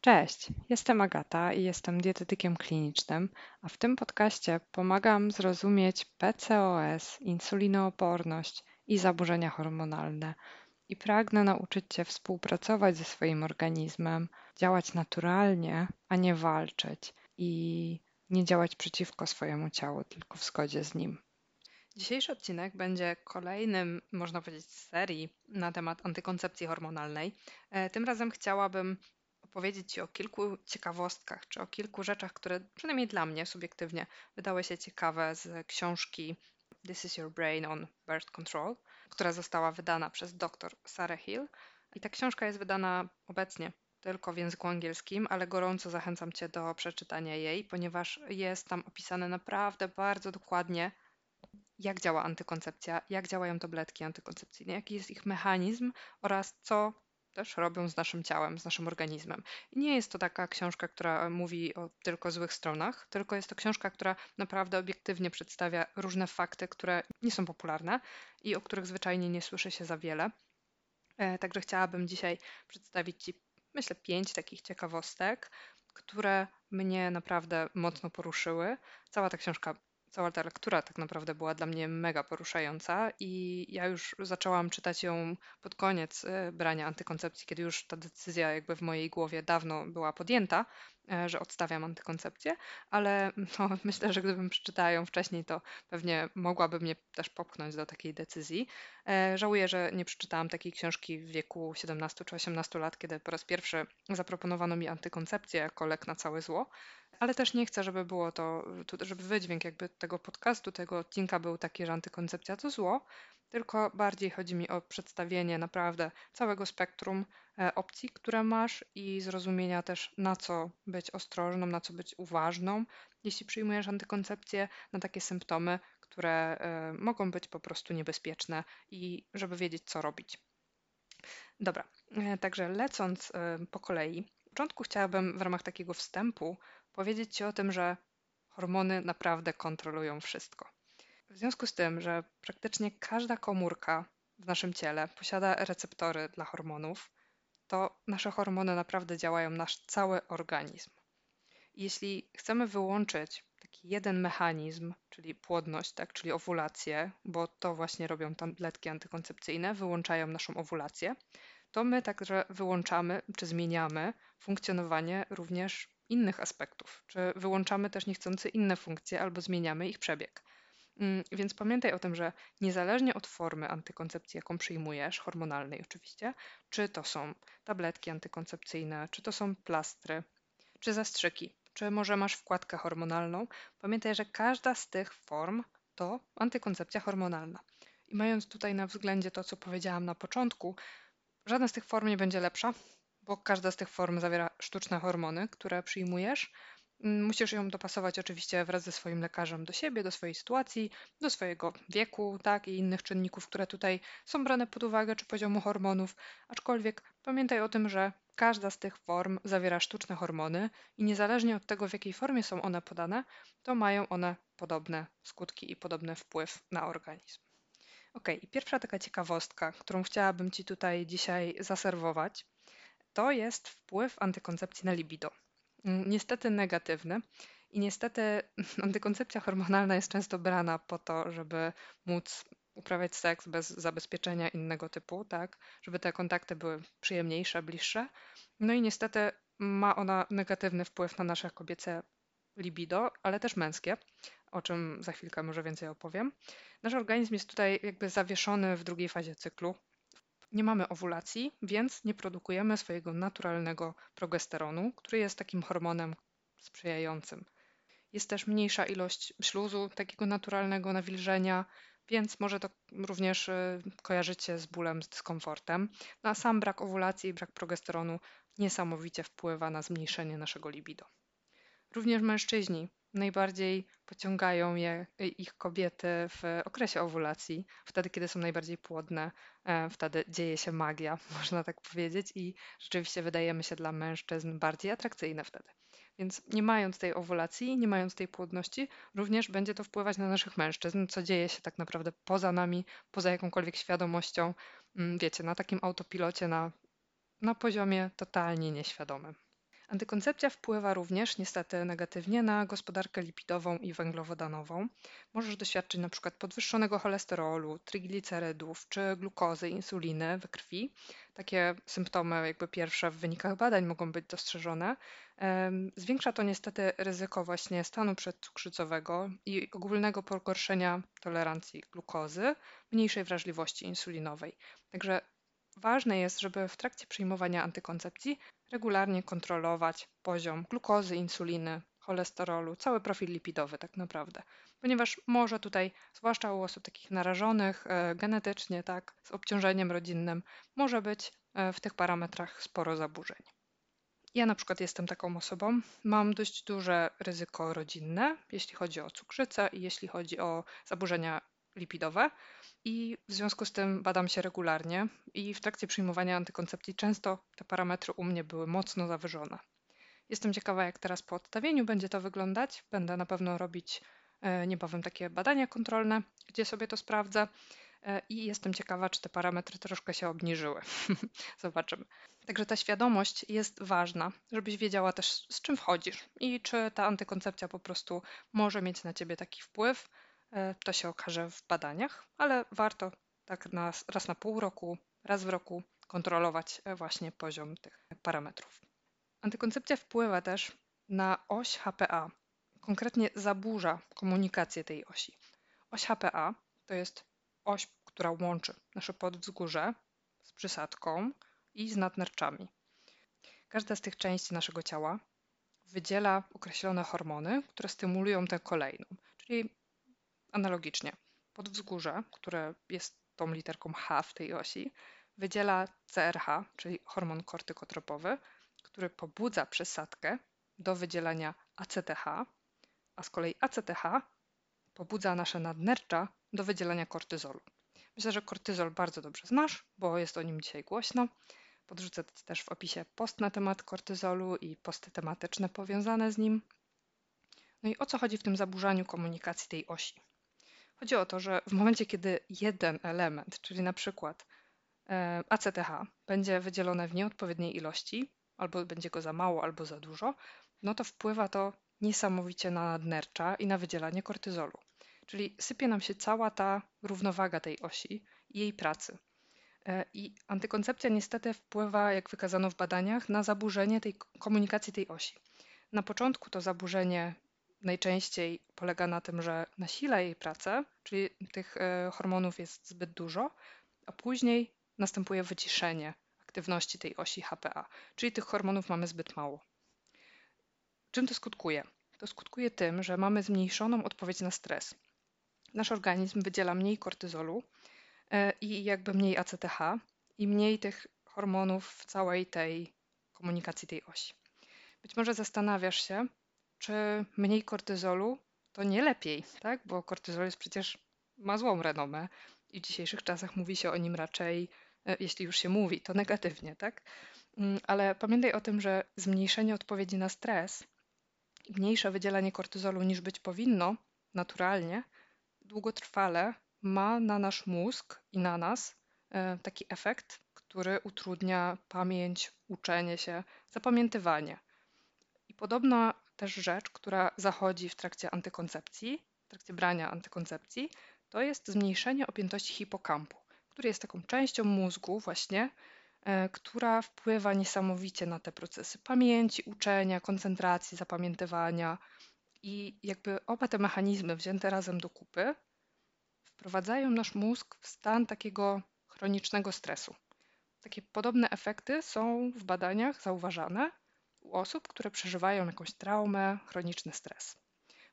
Cześć, jestem Agata i jestem dietetykiem klinicznym, a w tym podcaście pomagam zrozumieć PCOS, insulinooporność i zaburzenia hormonalne. I pragnę nauczyć Cię współpracować ze swoim organizmem, działać naturalnie, a nie walczyć i nie działać przeciwko swojemu ciału, tylko w zgodzie z nim. Dzisiejszy odcinek będzie kolejnym, można powiedzieć, serii na temat antykoncepcji hormonalnej. E, tym razem chciałabym opowiedzieć Ci o kilku ciekawostkach, czy o kilku rzeczach, które przynajmniej dla mnie subiektywnie wydały się ciekawe z książki This is Your Brain on Birth Control, która została wydana przez dr Sarah Hill. I ta książka jest wydana obecnie tylko w języku angielskim, ale gorąco zachęcam Cię do przeczytania jej, ponieważ jest tam opisane naprawdę bardzo dokładnie, jak działa antykoncepcja, jak działają tabletki antykoncepcyjne, jaki jest ich mechanizm oraz co też robią z naszym ciałem, z naszym organizmem. I nie jest to taka książka, która mówi o tylko złych stronach, tylko jest to książka, która naprawdę obiektywnie przedstawia różne fakty, które nie są popularne i o których zwyczajnie nie słyszy się za wiele. E, także chciałabym dzisiaj przedstawić Ci, myślę, pięć takich ciekawostek, które mnie naprawdę mocno poruszyły. Cała ta książka cała ta lektura tak naprawdę była dla mnie mega poruszająca i ja już zaczęłam czytać ją pod koniec e, brania antykoncepcji, kiedy już ta decyzja jakby w mojej głowie dawno była podjęta, e, że odstawiam antykoncepcję, ale no, myślę, że gdybym przeczytała ją wcześniej, to pewnie mogłaby mnie też popchnąć do takiej decyzji. E, żałuję, że nie przeczytałam takiej książki w wieku 17 czy 18 lat, kiedy po raz pierwszy zaproponowano mi antykoncepcję jako lek na całe zło ale też nie chcę, żeby było to, żeby wydźwięk jakby tego podcastu, tego odcinka był taki, że antykoncepcja to zło, tylko bardziej chodzi mi o przedstawienie naprawdę całego spektrum e, opcji, które masz i zrozumienia też na co być ostrożną, na co być uważną, jeśli przyjmujesz antykoncepcję, na takie symptomy, które e, mogą być po prostu niebezpieczne i żeby wiedzieć, co robić. Dobra, e, także lecąc po kolei, w początku chciałabym w ramach takiego wstępu powiedzieć Ci o tym, że hormony naprawdę kontrolują wszystko. W związku z tym, że praktycznie każda komórka w naszym ciele posiada receptory dla hormonów, to nasze hormony naprawdę działają nasz cały organizm. Jeśli chcemy wyłączyć taki jeden mechanizm, czyli płodność, tak, czyli owulację, bo to właśnie robią tabletki antykoncepcyjne, wyłączają naszą owulację, to my także wyłączamy czy zmieniamy funkcjonowanie również innych aspektów, czy wyłączamy też niechcący inne funkcje albo zmieniamy ich przebieg. Mm, więc pamiętaj o tym, że niezależnie od formy antykoncepcji, jaką przyjmujesz, hormonalnej oczywiście, czy to są tabletki antykoncepcyjne, czy to są plastry, czy zastrzyki, czy może masz wkładkę hormonalną, pamiętaj, że każda z tych form to antykoncepcja hormonalna. I mając tutaj na względzie to, co powiedziałam na początku, żadna z tych form nie będzie lepsza, bo każda z tych form zawiera sztuczne hormony, które przyjmujesz. Mm, musisz ją dopasować oczywiście wraz ze swoim lekarzem do siebie, do swojej sytuacji, do swojego wieku, tak, i innych czynników, które tutaj są brane pod uwagę, czy poziomu hormonów. Aczkolwiek pamiętaj o tym, że każda z tych form zawiera sztuczne hormony i niezależnie od tego, w jakiej formie są one podane, to mają one podobne skutki i podobny wpływ na organizm. Ok, i pierwsza taka ciekawostka, którą chciałabym Ci tutaj dzisiaj zaserwować, to jest wpływ antykoncepcji na libido. Mm, niestety negatywny. I niestety antykoncepcja hormonalna jest często brana po to, żeby móc uprawiać seks bez zabezpieczenia innego typu, tak, żeby te kontakty były przyjemniejsze, bliższe. No i niestety ma ona negatywny wpływ na nasze kobiece libido, ale też męskie, o czym za chwilkę może więcej opowiem. Nasz organizm jest tutaj jakby zawieszony w drugiej fazie cyklu, nie mamy owulacji, więc nie produkujemy swojego naturalnego progesteronu, który jest takim hormonem sprzyjającym. Jest też mniejsza ilość śluzu, takiego naturalnego nawilżenia, więc może to również y, kojarzyć się z bólem, z dyskomfortem. No a sam brak owulacji i brak progesteronu niesamowicie wpływa na zmniejszenie naszego libido. Również mężczyźni najbardziej pociągają je ich kobiety w okresie owulacji, wtedy, kiedy są najbardziej płodne, e, wtedy dzieje się magia, można tak powiedzieć, i rzeczywiście wydajemy się dla mężczyzn bardziej atrakcyjne wtedy. Więc nie mając tej owulacji, nie mając tej płodności, również będzie to wpływać na naszych mężczyzn, co dzieje się tak naprawdę poza nami, poza jakąkolwiek świadomością, mm, wiecie, na takim autopilocie, na, na poziomie totalnie nieświadomym. Antykoncepcja wpływa również niestety negatywnie na gospodarkę lipidową i węglowodanową. Możesz doświadczyć np. podwyższonego cholesterolu, triglicerydów czy glukozy, insuliny we krwi. Takie symptomy jakby pierwsze w wynikach badań mogą być dostrzeżone. Zwiększa to niestety ryzyko właśnie stanu przedcukrzycowego i ogólnego pogorszenia tolerancji glukozy, mniejszej wrażliwości insulinowej. Także ważne jest, żeby w trakcie przyjmowania antykoncepcji regularnie kontrolować poziom glukozy, insuliny, cholesterolu, cały profil lipidowy tak naprawdę. Ponieważ może tutaj, zwłaszcza u osób takich narażonych e, genetycznie, tak, z obciążeniem rodzinnym, może być e, w tych parametrach sporo zaburzeń. Ja na przykład jestem taką osobą, mam dość duże ryzyko rodzinne, jeśli chodzi o cukrzycę i jeśli chodzi o zaburzenia lipidowe. I w związku z tym badam się regularnie i w trakcie przyjmowania antykoncepcji często te parametry u mnie były mocno zawyżone. Jestem ciekawa, jak teraz po odstawieniu będzie to wyglądać. Będę na pewno robić e, niebawem takie badania kontrolne, gdzie sobie to sprawdzę. E, I jestem ciekawa, czy te parametry troszkę się obniżyły. Zobaczymy. Także ta świadomość jest ważna, żebyś wiedziała też, z czym wchodzisz i czy ta antykoncepcja po prostu może mieć na ciebie taki wpływ, to się okaże w badaniach, ale warto tak na, raz na pół roku, raz w roku kontrolować e, właśnie poziom tych parametrów. Antykoncepcja wpływa też na oś HPA, konkretnie zaburza komunikację tej osi. Oś HPA to jest oś, która łączy nasze podwzgórze z przysadką i z nadnerczami. Każda z tych części naszego ciała wydziela określone hormony, które stymulują tę kolejną. Czyli Analogicznie, podwzgórze, które jest tą literką H w tej osi, wydziela CRH, czyli hormon kortykotropowy, który pobudza przesadkę do wydzielania ACTH, a z kolei ACTH pobudza nasze nadnercza do wydzielania kortyzolu. Myślę, że kortyzol bardzo dobrze znasz, bo jest o nim dzisiaj głośno. Podrzucę też w opisie post na temat kortyzolu i posty tematyczne powiązane z nim. No i o co chodzi w tym zaburzaniu komunikacji tej osi? Chodzi o to, że w momencie, kiedy jeden element, czyli na przykład e, ACTH, będzie wydzielone w nieodpowiedniej ilości, albo będzie go za mało, albo za dużo, no to wpływa to niesamowicie na nadnercza i na wydzielanie kortyzolu. Czyli sypie nam się cała ta równowaga tej osi i jej pracy. E, I antykoncepcja niestety wpływa, jak wykazano w badaniach, na zaburzenie tej komunikacji tej osi. Na początku to zaburzenie najczęściej polega na tym, że nasila jej pracę, czyli tych e, hormonów jest zbyt dużo, a później następuje wyciszenie aktywności tej osi HPA, czyli tych hormonów mamy zbyt mało. Czym to skutkuje? To skutkuje tym, że mamy zmniejszoną odpowiedź na stres. Nasz organizm wydziela mniej kortyzolu e, i jakby mniej ACTH i mniej tych hormonów w całej tej komunikacji tej osi. Być może zastanawiasz się, czy mniej kortyzolu to nie lepiej, tak? Bo kortyzol jest przecież ma złą renomę i w dzisiejszych czasach mówi się o nim raczej, e, jeśli już się mówi, to negatywnie, tak? Mm, ale pamiętaj o tym, że zmniejszenie odpowiedzi na stres i mniejsze wydzielanie kortyzolu niż być powinno naturalnie, długotrwale ma na nasz mózg i na nas e, taki efekt, który utrudnia pamięć, uczenie się, zapamiętywanie. I podobna też rzecz, która zachodzi w trakcie antykoncepcji, w trakcie brania antykoncepcji, to jest zmniejszenie objętości hipokampu, który jest taką częścią mózgu właśnie, e, która wpływa niesamowicie na te procesy pamięci, uczenia, koncentracji, zapamiętywania. I jakby oba te mechanizmy wzięte razem do kupy wprowadzają nasz mózg w stan takiego chronicznego stresu. Takie podobne efekty są w badaniach zauważane u osób, które przeżywają jakąś traumę, chroniczny stres.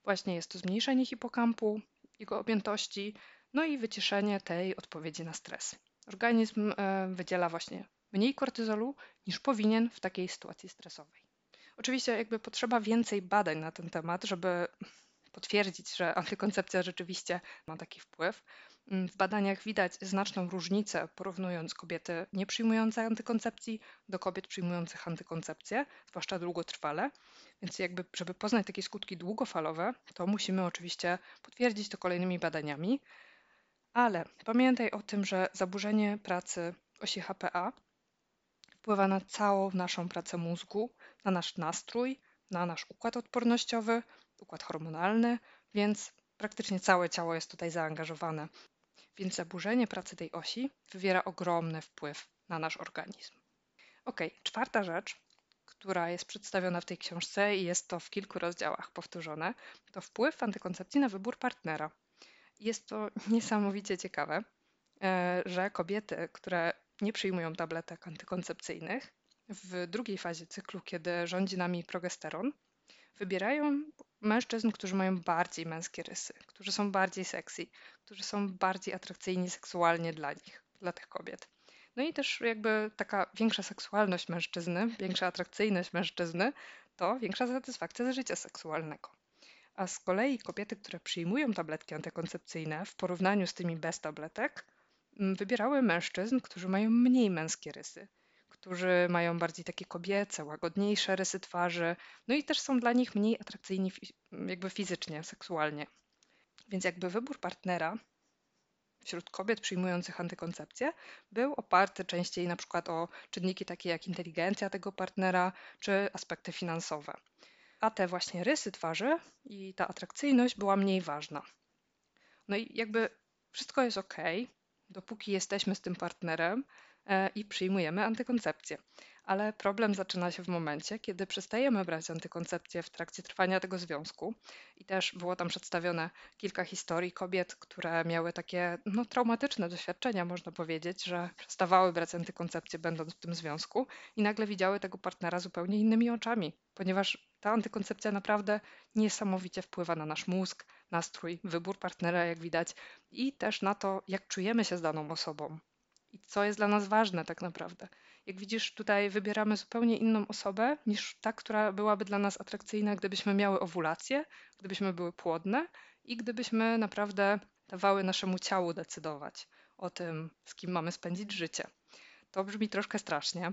Właśnie jest to zmniejszenie hipokampu, jego objętości, no i wyciszenie tej odpowiedzi na stres. Organizm e, wydziela właśnie mniej kortyzolu niż powinien w takiej sytuacji stresowej. Oczywiście jakby potrzeba więcej badań na ten temat, żeby potwierdzić, że antykoncepcja rzeczywiście ma taki wpływ. Mm, w badaniach widać znaczną różnicę porównując kobiety nieprzyjmujące antykoncepcji do kobiet przyjmujących antykoncepcję, zwłaszcza długotrwale. Więc jakby, żeby poznać takie skutki długofalowe, to musimy oczywiście potwierdzić to kolejnymi badaniami. Ale pamiętaj o tym, że zaburzenie pracy osi HPA wpływa na całą naszą pracę mózgu, na nasz nastrój, na nasz układ odpornościowy, układ hormonalny, więc praktycznie całe ciało jest tutaj zaangażowane. Więc zaburzenie pracy tej osi wywiera ogromny wpływ na nasz organizm. Ok, czwarta rzecz, która jest przedstawiona w tej książce i jest to w kilku rozdziałach powtórzone, to wpływ antykoncepcji na wybór partnera. Jest to niesamowicie ciekawe, e, że kobiety, które nie przyjmują tabletek antykoncepcyjnych w drugiej fazie cyklu, kiedy rządzi nami progesteron, wybierają mężczyzn, którzy mają bardziej męskie rysy, którzy są bardziej sexy, którzy są bardziej atrakcyjni seksualnie dla nich, dla tych kobiet. No i też jakby taka większa seksualność mężczyzny, większa atrakcyjność mężczyzny to większa satysfakcja z życia seksualnego. A z kolei kobiety, które przyjmują tabletki antykoncepcyjne w porównaniu z tymi bez tabletek, mm, wybierały mężczyzn, którzy mają mniej męskie rysy, którzy mają bardziej takie kobiece, łagodniejsze rysy twarzy, no i też są dla nich mniej atrakcyjni jakby fizycznie, seksualnie. Więc jakby wybór partnera wśród kobiet przyjmujących antykoncepcję był oparty częściej na przykład o czynniki takie jak inteligencja tego partnera czy aspekty finansowe. A te właśnie rysy twarzy i ta atrakcyjność była mniej ważna. No i jakby wszystko jest ok, dopóki jesteśmy z tym partnerem i przyjmujemy antykoncepcję. Ale problem zaczyna się w momencie, kiedy przestajemy brać antykoncepcję w trakcie trwania tego związku. I też było tam przedstawione kilka historii kobiet, które miały takie no, traumatyczne doświadczenia, można powiedzieć, że przestawały brać antykoncepcję będąc w tym związku. I nagle widziały tego partnera zupełnie innymi oczami, ponieważ ta antykoncepcja naprawdę niesamowicie wpływa na nasz mózg, nastrój, wybór partnera, jak widać, i też na to, jak czujemy się z daną osobą i co jest dla nas ważne tak naprawdę. Jak widzisz, tutaj wybieramy zupełnie inną osobę niż ta, która byłaby dla nas atrakcyjna, gdybyśmy miały owulację, gdybyśmy były płodne i gdybyśmy naprawdę dawały naszemu ciału decydować o tym, z kim mamy spędzić życie. To brzmi troszkę strasznie,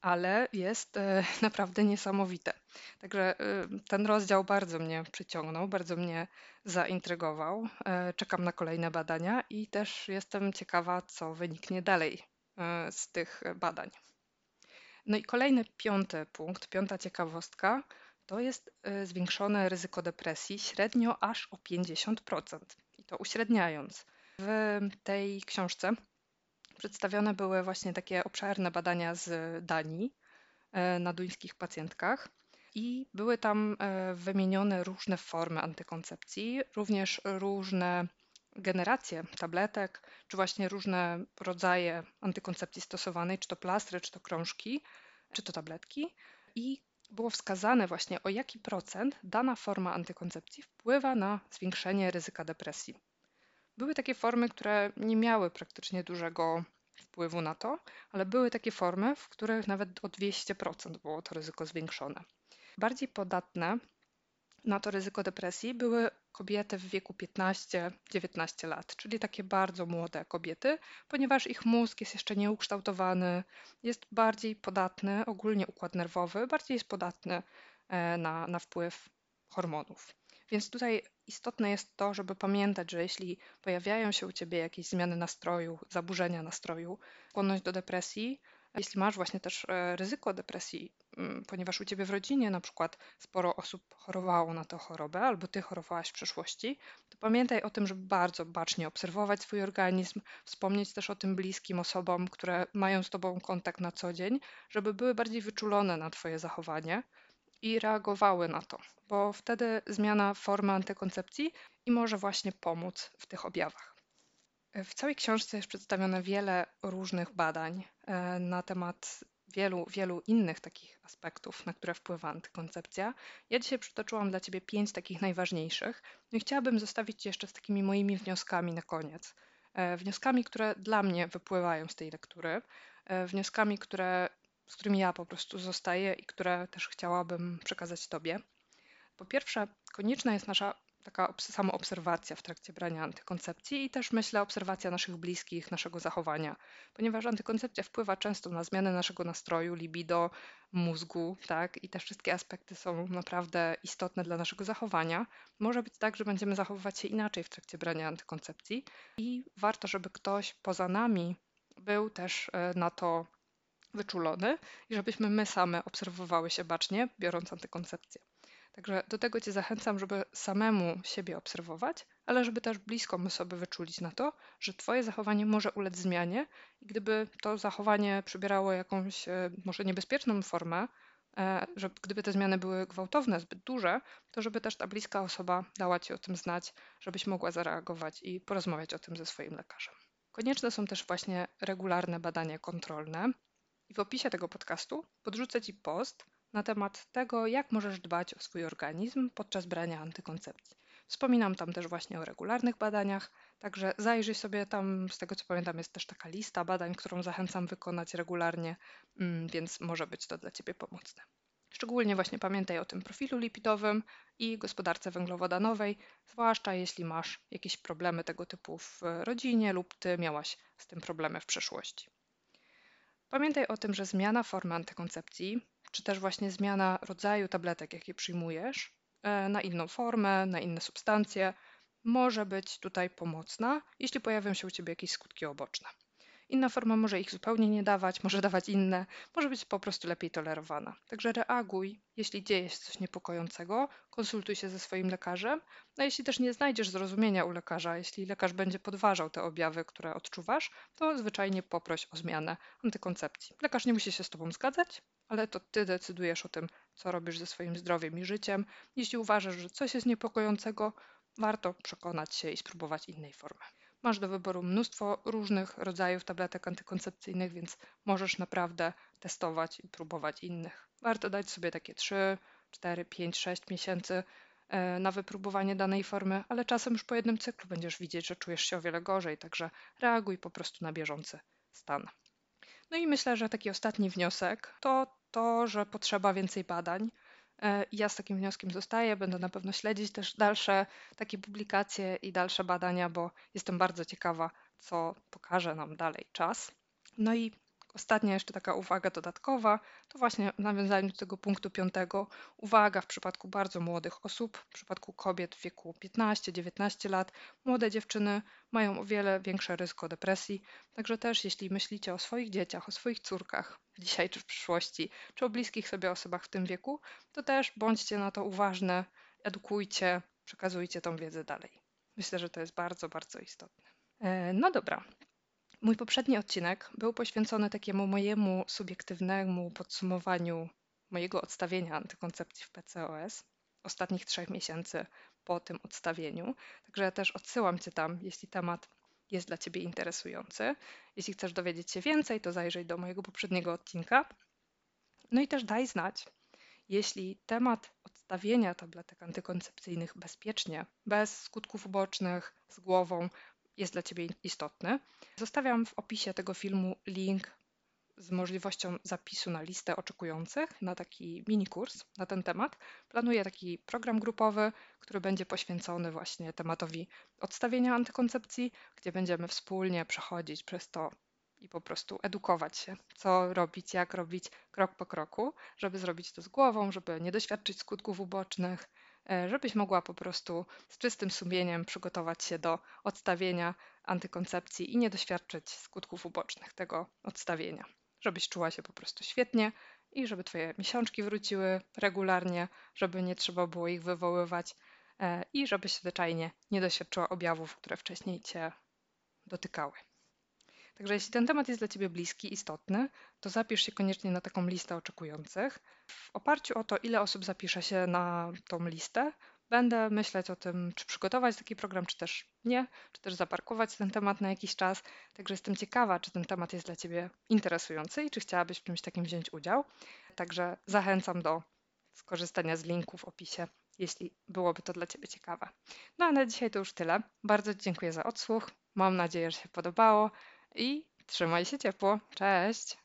ale jest e, naprawdę niesamowite. Także e, ten rozdział bardzo mnie przyciągnął, bardzo mnie zaintrygował. E, czekam na kolejne badania i też jestem ciekawa, co wyniknie dalej z tych badań. No i kolejny piąty punkt, piąta ciekawostka, to jest zwiększone ryzyko depresji średnio aż o 50%. I to uśredniając. W tej książce Przedstawione były właśnie takie obszerne badania z Danii e, na duńskich pacjentkach i były tam e, wymienione różne formy antykoncepcji, również różne generacje tabletek, czy właśnie różne rodzaje antykoncepcji stosowanej, czy to plastry, czy to krążki, czy to tabletki. I było wskazane właśnie o jaki procent dana forma antykoncepcji wpływa na zwiększenie ryzyka depresji. Były takie formy, które nie miały praktycznie dużego wpływu na to, ale były takie formy, w których nawet o 200% było to ryzyko zwiększone. Bardziej podatne na to ryzyko depresji były kobiety w wieku 15-19 lat, czyli takie bardzo młode kobiety, ponieważ ich mózg jest jeszcze nieukształtowany, jest bardziej podatny, ogólnie układ nerwowy, bardziej jest podatny e, na, na wpływ hormonów. Więc tutaj istotne jest to, żeby pamiętać, że jeśli pojawiają się u ciebie jakieś zmiany nastroju, zaburzenia nastroju, skłonność do depresji, jeśli masz właśnie też e, ryzyko depresji, mm, ponieważ u ciebie w rodzinie na przykład sporo osób chorowało na tę chorobę, albo ty chorowałaś w przeszłości, to pamiętaj o tym, żeby bardzo bacznie obserwować swój organizm, wspomnieć też o tym bliskim osobom, które mają z tobą kontakt na co dzień, żeby były bardziej wyczulone na twoje zachowanie i reagowały na to, bo wtedy zmiana formy antykoncepcji i może właśnie pomóc w tych objawach. W całej książce jest przedstawione wiele różnych badań e, na temat wielu, wielu innych takich aspektów, na które wpływa antykoncepcja. Ja dzisiaj przytoczyłam dla Ciebie pięć takich najważniejszych. No i chciałabym zostawić Cię jeszcze z takimi moimi wnioskami na koniec. E, wnioskami, które dla mnie wypływają z tej lektury, e, wnioskami, które z którymi ja po prostu zostaję i które też chciałabym przekazać Tobie. Po pierwsze, konieczna jest nasza taka samoobserwacja w trakcie brania antykoncepcji i też myślę obserwacja naszych bliskich, naszego zachowania, ponieważ antykoncepcja wpływa często na zmianę naszego nastroju, libido, mózgu, tak? I te wszystkie aspekty są naprawdę istotne dla naszego zachowania. Może być tak, że będziemy zachowywać się inaczej w trakcie brania antykoncepcji i warto, żeby ktoś poza nami był też e, na to wyczulony i żebyśmy my same obserwowały się bacznie, biorąc antykoncepcję. Także do tego Cię zachęcam, żeby samemu siebie obserwować, ale żeby też blisko sobie wyczulić na to, że Twoje zachowanie może ulec zmianie i gdyby to zachowanie przybierało jakąś e, może niebezpieczną formę, e, że gdyby te zmiany były gwałtowne, zbyt duże, to żeby też ta bliska osoba dała Ci o tym znać, żebyś mogła zareagować i porozmawiać o tym ze swoim lekarzem. Konieczne są też właśnie regularne badania kontrolne. I w opisie tego podcastu podrzucę Ci post na temat tego, jak możesz dbać o swój organizm podczas brania antykoncepcji. Wspominam tam też właśnie o regularnych badaniach, także zajrzyj sobie tam, z tego co pamiętam, jest też taka lista badań, którą zachęcam wykonać regularnie, mm, więc może być to dla Ciebie pomocne. Szczególnie właśnie pamiętaj o tym profilu lipidowym i gospodarce węglowodanowej, zwłaszcza jeśli masz jakieś problemy tego typu w rodzinie lub Ty miałaś z tym problemy w przeszłości. Pamiętaj o tym, że zmiana formy antykoncepcji, czy też właśnie zmiana rodzaju tabletek, jakie przyjmujesz, e, na inną formę, na inne substancje, może być tutaj pomocna, jeśli pojawią się u Ciebie jakieś skutki oboczne. Inna forma może ich zupełnie nie dawać, może dawać inne, może być po prostu lepiej tolerowana. Także reaguj, jeśli dzieje się coś niepokojącego, konsultuj się ze swoim lekarzem. No jeśli też nie znajdziesz zrozumienia u lekarza, jeśli lekarz będzie podważał te objawy, które odczuwasz, to zwyczajnie poproś o zmianę antykoncepcji. Lekarz nie musi się z Tobą zgadzać, ale to Ty decydujesz o tym, co robisz ze swoim zdrowiem i życiem. Jeśli uważasz, że coś jest niepokojącego, warto przekonać się i spróbować innej formy. Masz do wyboru mnóstwo różnych rodzajów tabletek antykoncepcyjnych, więc możesz naprawdę testować i próbować innych. Warto dać sobie takie 3, 4, 5, 6 miesięcy e, na wypróbowanie danej formy, ale czasem już po jednym cyklu będziesz widzieć, że czujesz się o wiele gorzej, także reaguj po prostu na bieżący stan. No i myślę, że taki ostatni wniosek to to, że potrzeba więcej badań. E, ja z takim wnioskiem zostaję. Będę na pewno śledzić też dalsze takie publikacje i dalsze badania, bo jestem bardzo ciekawa, co pokaże nam dalej czas. No i Ostatnia jeszcze taka uwaga dodatkowa, to właśnie w nawiązaniu do tego punktu piątego, uwaga w przypadku bardzo młodych osób, w przypadku kobiet w wieku 15-19 lat, młode dziewczyny mają o wiele większe ryzyko depresji, także też jeśli myślicie o swoich dzieciach, o swoich córkach, dzisiaj czy w przyszłości, czy o bliskich sobie osobach w tym wieku, to też bądźcie na to uważne, edukujcie, przekazujcie tą wiedzę dalej. Myślę, że to jest bardzo, bardzo istotne. E, no dobra, Mój poprzedni odcinek był poświęcony takiemu mojemu subiektywnemu podsumowaniu mojego odstawienia antykoncepcji w PCOS, ostatnich trzech miesięcy po tym odstawieniu. Także ja też odsyłam Cię tam, jeśli temat jest dla Ciebie interesujący. Jeśli chcesz dowiedzieć się więcej, to zajrzyj do mojego poprzedniego odcinka. No i też daj znać, jeśli temat odstawienia tabletek antykoncepcyjnych bezpiecznie, bez skutków ubocznych, z głową, jest dla Ciebie istotny. Zostawiam w opisie tego filmu link z możliwością zapisu na listę oczekujących na taki mini kurs na ten temat. Planuję taki program grupowy, który będzie poświęcony właśnie tematowi odstawienia antykoncepcji, gdzie będziemy wspólnie przechodzić przez to i po prostu edukować się, co robić, jak robić krok po kroku, żeby zrobić to z głową, żeby nie doświadczyć skutków ubocznych, żebyś mogła po prostu z czystym sumieniem przygotować się do odstawienia antykoncepcji i nie doświadczyć skutków ubocznych tego odstawienia. Żebyś czuła się po prostu świetnie i żeby Twoje miesiączki wróciły regularnie, żeby nie trzeba było ich wywoływać e, i żebyś zwyczajnie nie doświadczyła objawów, które wcześniej Cię dotykały. Także jeśli ten temat jest dla Ciebie bliski, istotny, to zapisz się koniecznie na taką listę oczekujących. W oparciu o to, ile osób zapisze się na tą listę, będę myśleć o tym, czy przygotować taki program, czy też nie, czy też zaparkować ten temat na jakiś czas. Także jestem ciekawa, czy ten temat jest dla Ciebie interesujący i czy chciałabyś w czymś takim wziąć udział. Także zachęcam do skorzystania z linku w opisie, jeśli byłoby to dla Ciebie ciekawe. No a na dzisiaj to już tyle. Bardzo dziękuję za odsłuch. Mam nadzieję, że się podobało i trzymaj się ciepło. Cześć!